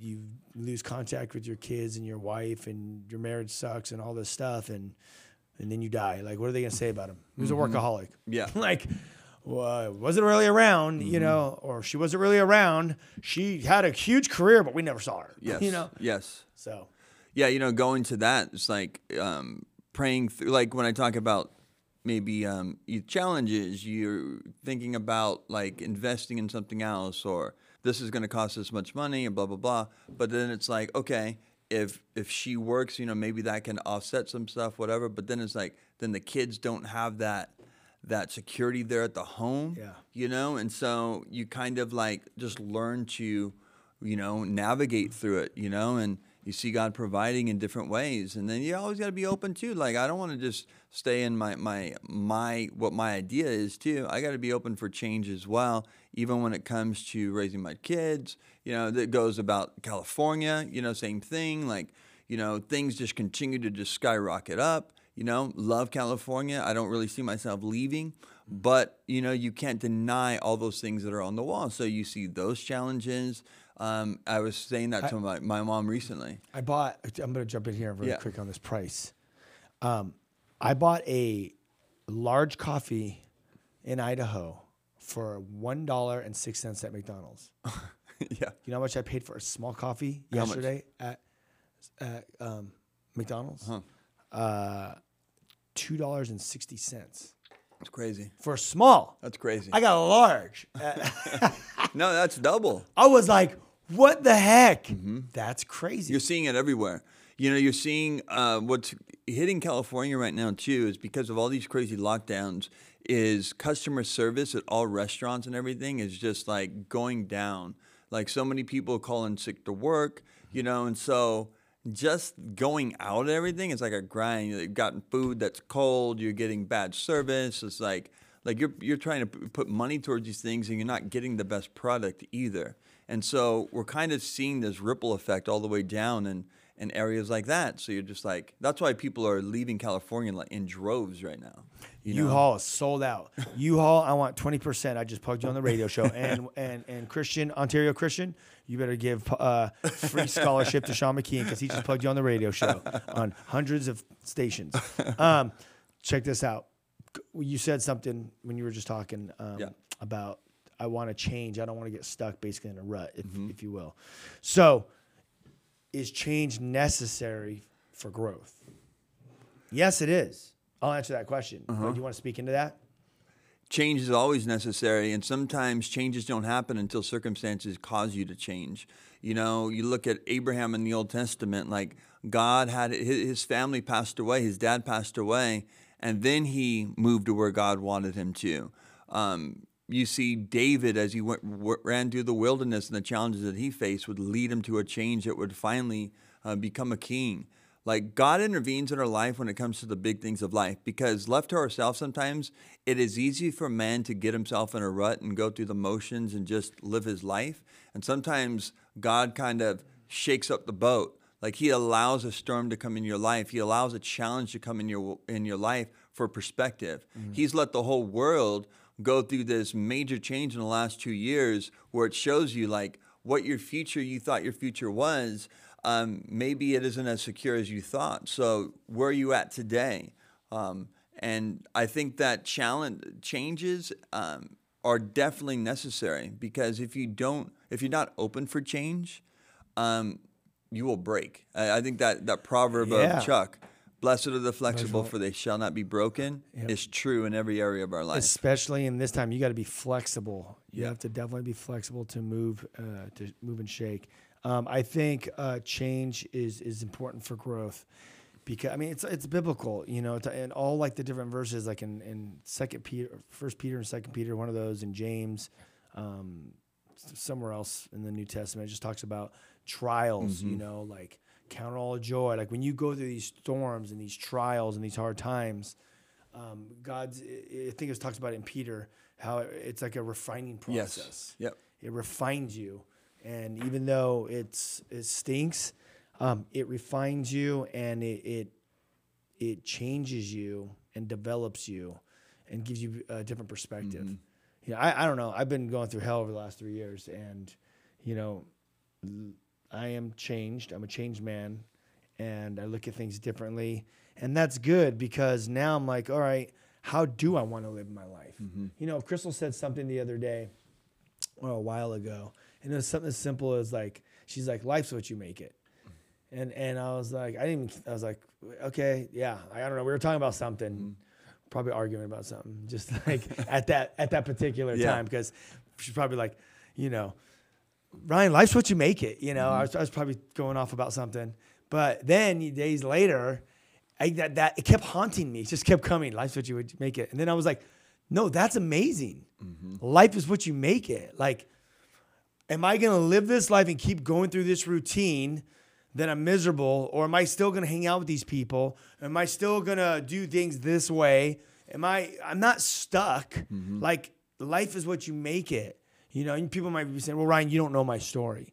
you lose contact with your kids and your wife and your marriage sucks and all this stuff and and then you die like what are they going to say about him he was a workaholic
Yeah. [LAUGHS]
like well, wasn't really around, you know, or she wasn't really around. She had a huge career, but we never saw her. [LAUGHS]
Yes.
You know,
Yes.
so
Yeah, you know, going to that, it's like um, praying through. Like when I talk about maybe um, challenges, you're thinking about like investing in something else, or this is going to cost this much money, and blah blah blah. But then it's like, okay, if if she works, you know, maybe that can offset some stuff, whatever. But then it's like, then the kids don't have that that security there at the home.
Yeah.
You know, and so you kind of like just learn to you know, navigate through it, you know, and you see God providing in different ways. And then you always got to be open too. Like I don't want to just stay in my my my what my idea is too. I got to be open for change as well, even when it comes to raising my kids. You know, that goes about California, you know, same thing. Like, you know, things just continue to just skyrocket up. You know, love California. I don't really see myself leaving, but you know, you can't deny all those things that are on the wall. So you see those challenges. Um, I was saying that to my, my mom recently.
I bought. I'm going to jump in here really
Yeah.
quick on this price. Um, I bought a large coffee in Idaho for one dollar and six cents at McDonald's. [LAUGHS]
yeah.
You know how much I paid for a small coffee
How much?
yesterday at at um, McDonald's?
Huh.
Uh, two dollars and sixty cents
That's crazy.
for a small.
That's crazy.
I got a large. [LAUGHS] [LAUGHS]
no, that's double.
I was like, what the heck?
Mm-hmm.
That's crazy.
You're seeing it everywhere. You know, you're seeing uh, what's hitting California right now too is because of all these crazy lockdowns. Is customer service at all restaurants and everything is just like going down. Like so many people calling sick to work, you know, and so just going out and everything is like a grind. You've gotten food that's cold. You're getting bad service. It's like like you're you're trying to put money towards these things and you're not getting the best product either. And so we're kind of seeing this ripple effect all the way down in, in areas like that. So you're just like that's why people are leaving California like in droves right now. You know?
U-Haul is sold out. U-Haul, I want twenty percent. I just plugged you on the radio show, and [LAUGHS] and and Christian Ontario Christian, you better give uh, free scholarship to Sean McKeehan because he just plugged you on the radio show [LAUGHS] on hundreds of stations. Um, check this out. You said something when you were just talking um,
Yeah.
about I want to change. I don't want to get stuck basically in a rut, if,
Mm-hmm.
if you will. So, is change necessary for growth? Yes, it is. I'll answer that question.
Uh-huh.
Do you want to speak into that?
change is always necessary and sometimes changes don't happen until circumstances cause you to change you know you look at abraham in the old testament like god had his his family passed away his dad passed away and then he moved to where god wanted him to um, you see david as he went, ran through the wilderness and the challenges that he faced would lead him to a change that would finally uh, become a king like God intervenes in our life when it comes to the big things of life because left to ourselves sometimes it is easy for man to get himself in a rut and go through the motions and just live his life. And sometimes God kind of shakes up the boat. Like he allows a storm to come in your life. He allows a challenge to come in your in your life for perspective. He's let the whole world go through this major change in the last 2 years where it shows you like what your future you thought your future was um, maybe it isn't as secure as you thought. So where are you at today? Um, and I think that challenge changes um, are definitely necessary because if you don't, if you're not open for change, um, you will break. I, I think that that proverb
Yeah.
of Chuck, "Blessed are the flexible, for they shall not be broken," is true in every area of our life.
especially in this time you got to be flexible. You
Yeah.
have to definitely be flexible to move uh, to move and shake. Um, i think uh, change is is important for growth because i mean it's it's biblical you know it's, and all like the different verses like in in second peter first peter and second peter one of those in james um, somewhere else in the new testament it just talks about trials you know like count all joy like when you go through these storms and these trials and these hard times um, God's. I think it was talks about in Peter how it's like a refining process.
Yes. Yep.
It refines you, and even though it's it stinks, um, it refines you and it, it it changes you and develops you, and gives you a different perspective. You know, I, I don't know. I've been going through hell over the last three years, and you know, I am changed. I'm a changed man, and I look at things differently, and that's good because now I'm like, all right, how do I want to live my life? Mm-hmm. You know, Crystal said something the other day, well, a while ago, and it was something as simple as like, she's like, life's what you make it. And and I was like, I didn't. Even, I was like, okay, yeah. I, I don't know. We were talking about something, mm-hmm. probably arguing about something, just [LAUGHS] like at that at that particular
Yeah.
time, because she's probably like, you know, Ryan, life's what you make it. You know, mm-hmm. I, was, I was probably going off about something, but then days later, I, that that it kept haunting me. It just kept coming. Life's what you would make it, and then I was like, no, that's amazing. Mm-hmm. Life is what you make it. Like, am I going to live this life and keep going through this routine? Then I'm miserable, or am I still going to hang out with these people? Am I still going to do things this way? Am I? I'm not stuck. Mm-hmm. Like life is what you make it. You know, and people might be saying, "Well, Ryan, you don't know my story."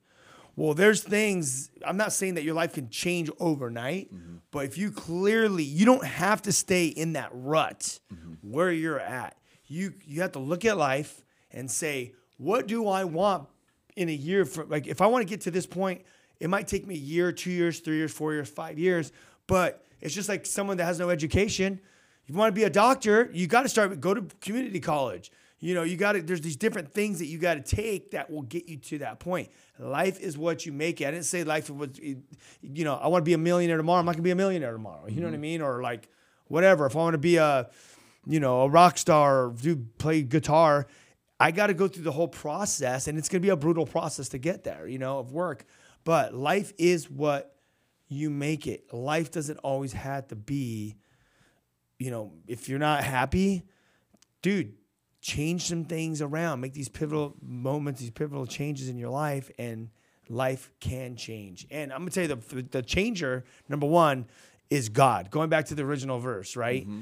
Well, there's things. I'm not saying that your life can change overnight, mm-hmm. but if you clearly, you don't have to stay in that rut mm-hmm. where you're at. You you have to look at life and say, what do I want in a year? For like, if I want to get to this point, it might take me a year, two years, three years, four years, five years. But it's just like someone that has no education. You want to be a doctor, you got to start go to community college. You know, you got to. There's these different things that you got to take that will get you to that point. Life is what you make it. I didn't say life was, you know, I want to be a millionaire tomorrow. I'm not gonna be a millionaire tomorrow. You know what I mm-hmm. mean? Or like, whatever. If I want to be a, you know, a rock star, or do play guitar, I got to go through the whole process, and it's gonna be a brutal process to get there. You know, of work. But life is what you make it. Life doesn't always have to be you know, if you're not happy, dude, change some things around, make these pivotal moments, these pivotal changes in your life, and life can change. And I'm gonna tell you the the changer number one is God. Going back to the original verse, right? Mm-hmm.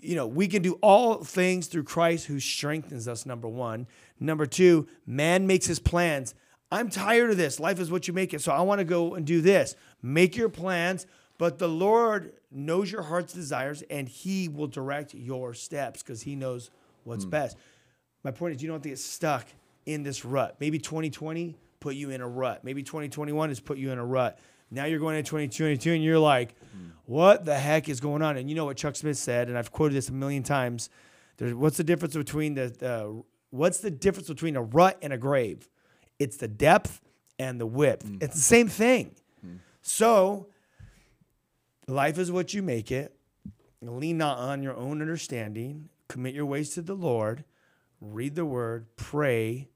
You know, we can do all things through Christ who strengthens us. Number one. Number two, man makes his plans. I'm tired of this. Life is what you make it. So I want to go and do this. Make your plans, but the Lord knows your heart's desires and he will direct your steps because he knows what's hmm. best. My point is, you don't have to get stuck in this rut. Maybe 2020 put you in a rut. Maybe 2021 has put you in a rut. Now you're going into 2022 and you're like, hmm. what the heck is going on? And you know what Chuck Smith said, and I've quoted this a million times. There's, what's the difference between the, the what's the difference between a rut and a grave? It's the depth and the width. Hmm. It's the same thing. So life is what you make it. Lean not on your own understanding. Commit your ways to the Lord. Read the word. Pray.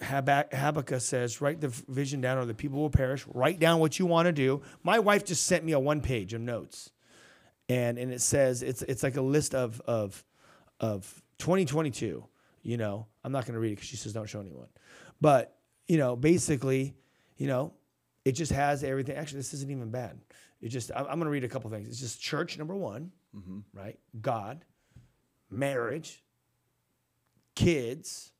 Habakkuk says, write the vision down or the people will perish. Write down what you want to do. My wife just sent me a one page of notes. And, and it says it's it's like a list of of of 2022. You know, I'm not going to read it because she says don't show anyone. But you know, basically, you know, it just has everything. Actually, this isn't even bad. It just I'm, I'm going to read a couple things. It's just church number one, mm-hmm. right? God, marriage, kids,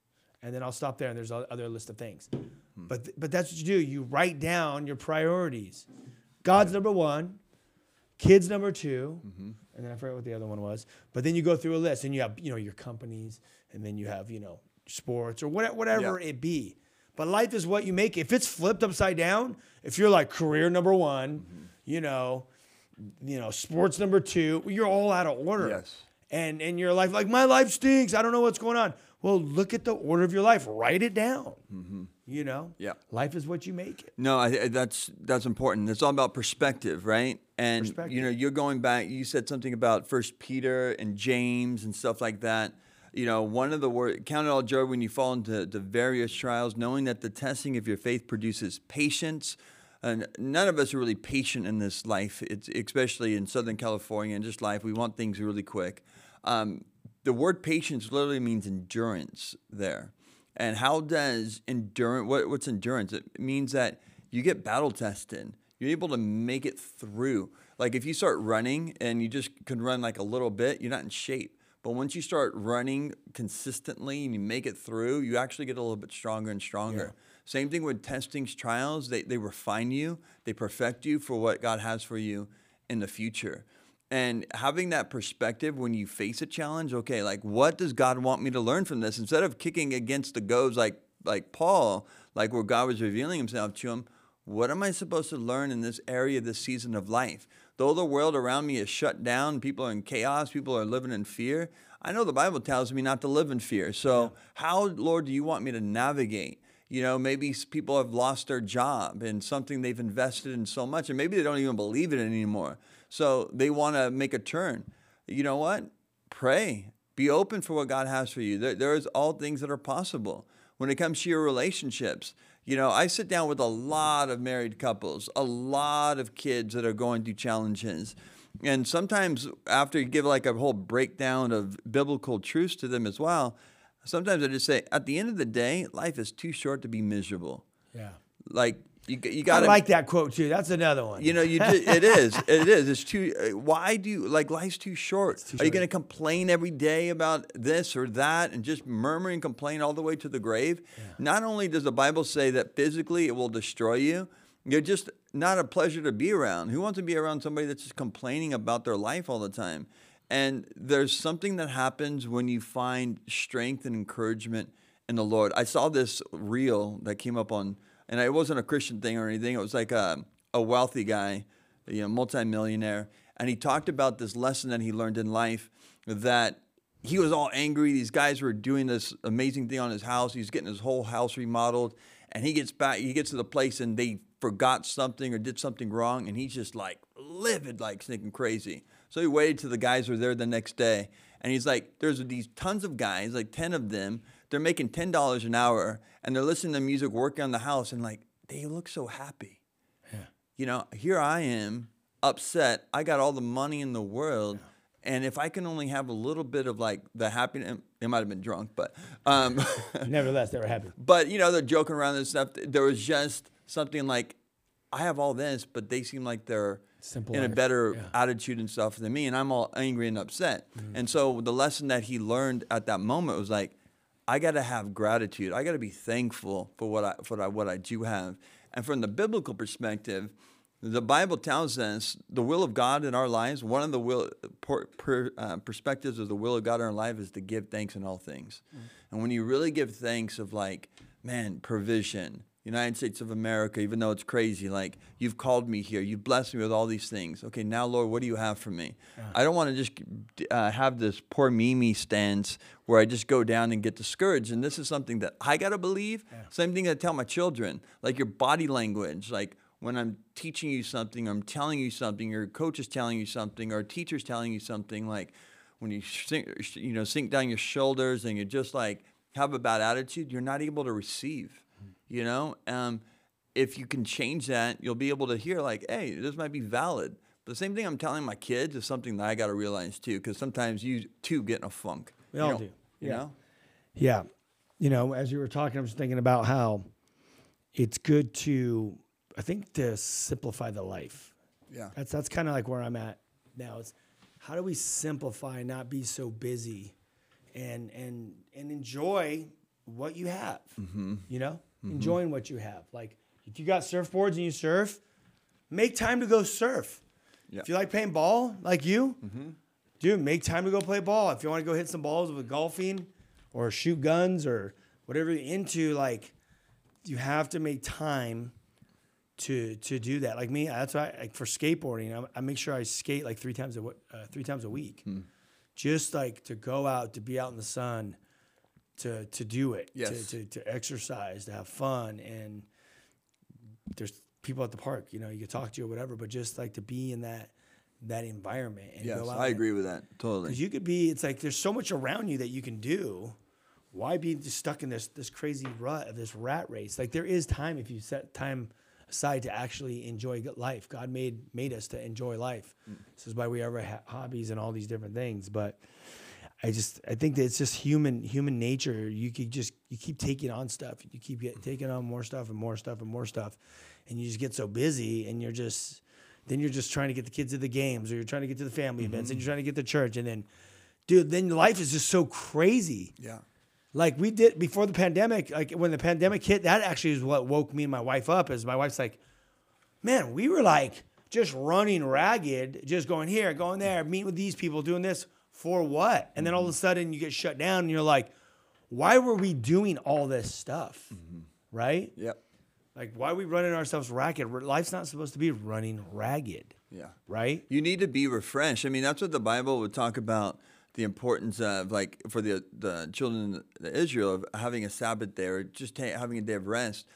and then I'll stop there. And there's other list of things. But th- but that's what you do. You write down your priorities. God's number one, kids number 2 and then I forget what the other one was. But then you go through a list, and you have you know your companies, and then you have you know sports or whatever whatever it be. But life is what you make. If it's flipped upside down, if you're like career number one,
Mm-hmm.
you know, you know, sports number two, you're all out of order.
Yes.
And and your life, like my life stinks. I don't know what's going on. Well, look at the order of your life. Write it down. You know.
Mm-hmm. Yeah.
Life is what you make it.
No, I, that's that's important. It's all about perspective, right? And
Perspective.
you know, you're going back. You said something about First Peter and James and stuff like that. You know, one of the word count it all joy when you fall into the various trials, knowing that the testing of your faith produces patience. And none of us are really patient in this life. It's especially in Southern California and just life. We want things really quick. Um, the word patience literally means endurance there. And how does endurance, what, what's endurance? It means that you get battle tested. You're able to make it through. Like if you start running and you just can run like a little bit, you're not in shape. But once you start running consistently and you make it through, you actually get a little bit stronger and stronger. Same thing with testings, trials. They, they refine you, they perfect you for what God has for you in the future. And having that perspective when you face a challenge, okay, like what does God want me to learn from this? Instead of kicking against the goads like like Paul, like where God was revealing himself to him, what am I supposed to learn in this area, this season of life? Though the world around me is shut down, people are in chaos, people are living in fear. I know the Bible tells me not to live in fear. So, how, Lord, do you want me to navigate? You know, maybe people have lost their job and something they've invested in so much, and maybe they don't even believe it anymore. So they want to make a turn. You know what? Pray. Be open for what God has for you. There, there's all things that are possible. When it comes to your relationships, you know, I sit down with a lot of married couples, a lot of kids that are going through challenges. And sometimes after you give like a whole breakdown of biblical truths to them as well, sometimes I just say, at the end of the day, life is too short to be miserable.
Yeah.
Like you, you
I
got to
like that quote too. That's another one.
you know, you just, it is. It is. It's too. uh, Why do you like life's too short?
too
Are you going to complain every day about this or that and just murmur and complain all the way to the grave? Not only does the Bible say that physically it will destroy you, you're just not a pleasure to be around. Who wants to be around somebody that's just complaining about their life all the time? And there's something that happens when you find strength and encouragement in the Lord. I saw this reel that came up on, and it wasn't a Christian thing or anything. It was like a, a wealthy guy, you know, multimillionaire, and he talked about this lesson that he learned in life that he was all angry. These guys were doing this amazing thing on his house. He's getting his whole house remodeled, and he gets back. He gets to the place, and they forgot something or did something wrong, and he's just like livid, like thinking crazy. So he waited till the guys were there the next day, and he's like, "There's these tons of guys, like ten of them. They're making ten dollars an hour, and they're listening to music, working on the house, and like they look so happy." Yeah. you know, here I am upset. I got all the money in the world. And if I can only have a little bit of like the happiness, they might have been drunk, but, [LAUGHS] um,
Nevertheless, they were happy.
but you know, they're joking around and stuff. There was just something like, I have all this, but they seem like they're
Simple
in a better
yeah.
attitude and stuff than me, and I'm all angry and upset.
Mm-hmm.
And so the lesson that he learned at that moment was like, I got to have gratitude. I got to be thankful for what I for what I, what I do have. And from the biblical perspective, the Bible tells us the will of God in our lives. One of the will per, per, uh, perspectives of the will of God in our life is to give thanks in all things. And when you really give thanks of like, man, provision, United States of America, even though it's crazy, like you've called me here, you've blessed me with all these things. Okay, now Lord, what do you have for me? I don't want to just uh, have this poor Mimi stance where I just go down and get discouraged. And this is something that I got to believe. Same thing I tell my children, like your body language, like when I'm teaching you something, I'm telling you something, your coach is telling you something, or a teacher's telling you something, like when you sink, you know, sink down your shoulders and you just like have a bad attitude, you're not able to receive. You know, um, if you can change that, you'll be able to hear like, hey, this might be valid. But the same thing I'm telling my kids is something that I got to realize too, because sometimes you too get in a funk.
We
You
all
know-
do.
You
Yeah.
know.
Yeah. You know, as you were talking, I was thinking about how it's good to, I think, to simplify the life.
Yeah.
That's that's kind of like where I'm at now. Is how do we simplify, not be so busy, and and and enjoy what you have.
Mm-hmm.
You know, enjoying what you have. Like if you got surfboards and you surf, make time to go surf. If you like playing ball, like you, dude, make time to go play ball. If you want to go hit some balls with golfing, or shoot guns, or whatever you're into, like you have to make time to to do that. Like me, that's why like for skateboarding, I, I make sure I skate like three times a uh, three times a week,
Hmm.
just like to go out, to be out in the sun, to to do it,
Yes.
to, to to exercise, to have fun, and there's people at the park, you know, you can talk to or whatever, but just like to be in that that environment and
Yes,
go out
I
and-
agree with that totally.
because you could be, it's like there's so much around you that you can do. Why be just stuck in this this crazy rut of this rat race? Like there is time if you set time aside to actually enjoy life. God made made us to enjoy life. Mm. This is why we have our ha- hobbies and all these different things. But I just I think that it's just human human nature. You could just you keep taking on stuff. You keep get, mm-hmm. taking on more stuff and more stuff and more stuff, and you just get so busy and you're just then you're just trying to get the kids to the games or you're trying to get to the family events and mm-hmm. you're trying to get to church and then dude then life is just so crazy
yeah.
like we did before the pandemic like when the pandemic hit that actually is what woke me and my wife up is my wife's like man we were like just running ragged just going here going there meeting with these people doing this for what and then all of a mm-hmm. sudden you get shut down and you're like why were we doing all this stuff mm-hmm. right
Yep.
like why are we running ourselves ragged life's not supposed to be running ragged
Yeah.
right
You need to be refreshed. I mean, that's what the Bible would talk about the importance of, like, for the the children of Israel of having a Sabbath day or just ta- having a day of rest.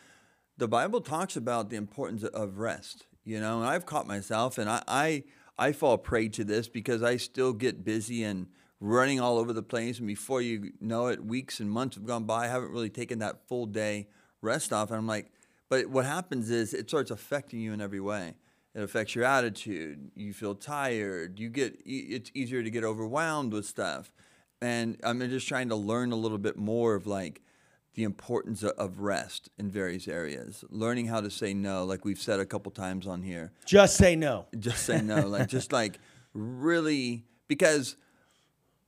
The Bible talks about the importance of rest. You know, and I've caught myself, and I I, I fall prey to this because I still get busy and running all over the place, and before you know it, weeks and months have gone by. I haven't really taken that full day rest off, and I'm like, but what happens is it starts affecting you in every way. It affects your attitude. You feel tired. You get. It's easier to get overwhelmed with stuff, and I'm just trying to learn a little bit more of like the importance of- rest in various areas. Learning how to say no, like we've said a couple times on here.
just say no [LAUGHS]
Just say no, like just like really because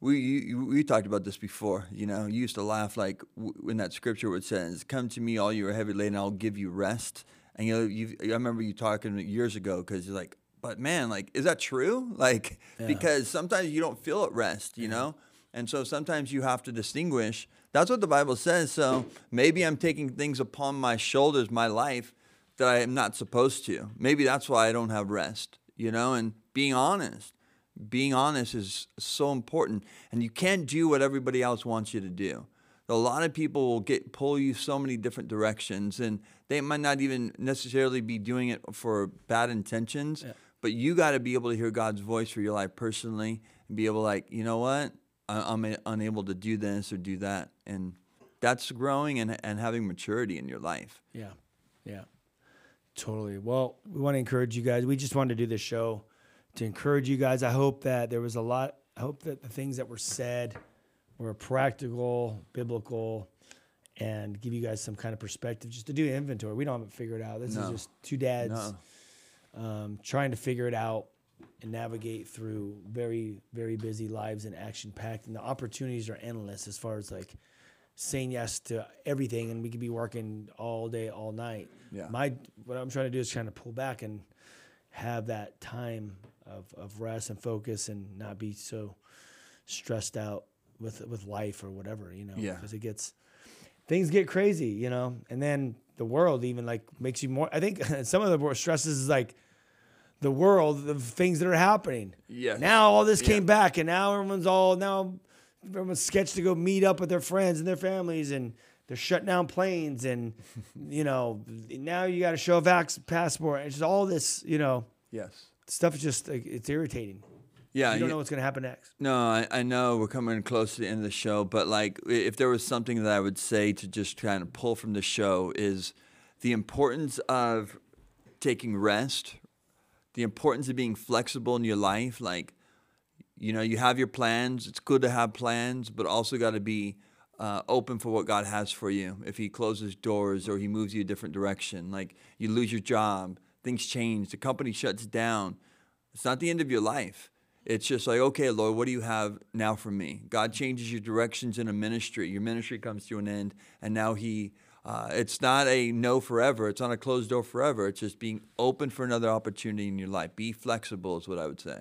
we you, we talked about this before. You know, you used to laugh like when that scripture would says, "Come to me, all you are heavy laden, I'll give you rest." And you know, you I remember you talking years ago because you're like, "But man, like, is that true?" [LAUGHS] Like, because sometimes you don't feel at rest, you mm-hmm. know, and so sometimes you have to distinguish. That's what the Bible says. So maybe I'm taking things upon my shoulders, my life, that I am not supposed to. Maybe that's why I don't have rest, you know, and being honest being honest is so important and you can't do what everybody else wants you to do a lot of people will get pull you so many different directions and they might not even necessarily be doing it for bad intentions but you got to be able to hear god's voice for your life personally and be able to like you know what i'm unable to do this or do that and that's growing and, and having maturity in your life
Yeah. Yeah. Totally. Well, we want to encourage you guys. We just wanted to do this show to encourage you guys. I hope that there was a lot, I hope that the things that were said were practical, biblical, and give you guys some kind of perspective just to do inventory. We don't have it figured out. This is just two dads um, trying to figure it out and navigate through very, very busy lives and action packed. And the opportunities are endless as far as like saying yes to everything. And we could be working all day, all night.
Yeah.
My, what I'm trying to do is trying to pull back and have that time of, of rest and focus and not be so stressed out with, with life or whatever, you know,
Yeah.
because it gets, things get crazy, you know, and then the world even like makes you more. I think [LAUGHS] some of the more stresses is like the world, the things that are happening.
Yes.
Now all this came back, and now everyone's all now everyone's sketched to go meet up with their friends and their families, and they're shutting down planes, and [LAUGHS] you know now you got to show a vax passport. It's just all this, you know,
yes
stuff is just like, it's irritating.
yeah
You don't know what's gonna happen next.
No, I, I know we're coming close to the end of the show, but like if there was something that I would say to just kind of pull from the show is the importance of taking rest, the importance of being flexible in your life. Like, you know, you have your plans. It's good to have plans, but also got to be uh, open for what God has for you. If He closes doors or He moves you a different direction, like you lose your job, things change, the company shuts down. It's not the end of your life. It's just like, okay, Lord, what do you have now for me? God changes your directions in a ministry. Your ministry comes to an end, and now He. Uh, it's not a no forever. It's not a closed door forever. It's just being open for another opportunity in your life. Be flexible, is what I would say.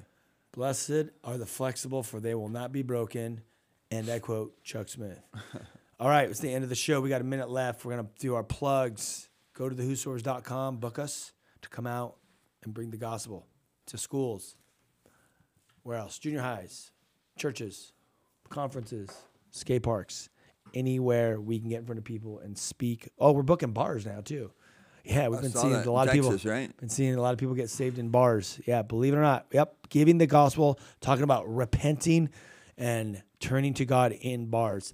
Blessed are the flexible, for they will not be broken. And I quote Chuck Smith. [LAUGHS] All right, it's the end of the show. We got a minute left. We're gonna do our plugs. Go to thewhosoevers.com, book us to come out and bring the gospel to schools. Where else? Junior highs, churches, conferences, skate parks, anywhere we can get in front of people and speak. Oh, we're booking bars now too. Yeah, we've
I
been seeing a lot
in
of people.
Texas, right?
Been seeing a lot of people get saved in bars. Yeah, believe it or not. Yep, giving the gospel, talking about repenting and turning to God in bars.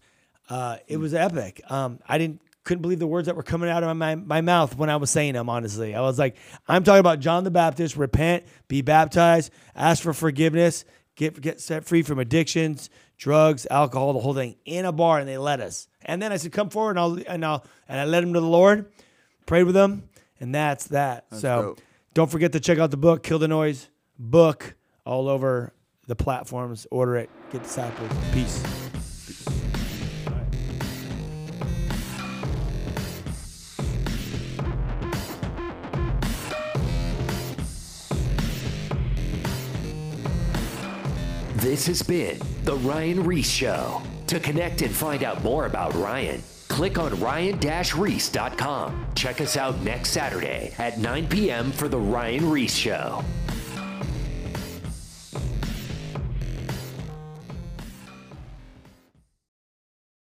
Uh, it was epic. Um, I didn't couldn't believe the words that were coming out of my, my mouth when I was saying them. Honestly, I was like, I'm talking about John the Baptist. Repent, be baptized, ask for forgiveness, get get set free from addictions, drugs, alcohol, the whole thing in a bar, and they let us. And then I said, come forward, and I'll and I'll and I led him to the Lord, prayed with them, and that's that. so
dope.
don't forget to check out the book, Kill the Noise book, all over the platforms. Order it, get disciples. Peace.
This has been The Ryan Ries Show. To connect and find out more about Ryan, click on ryan-ries.com. Check us out next Saturday at 9 p.m. for The Ryan Ries Show.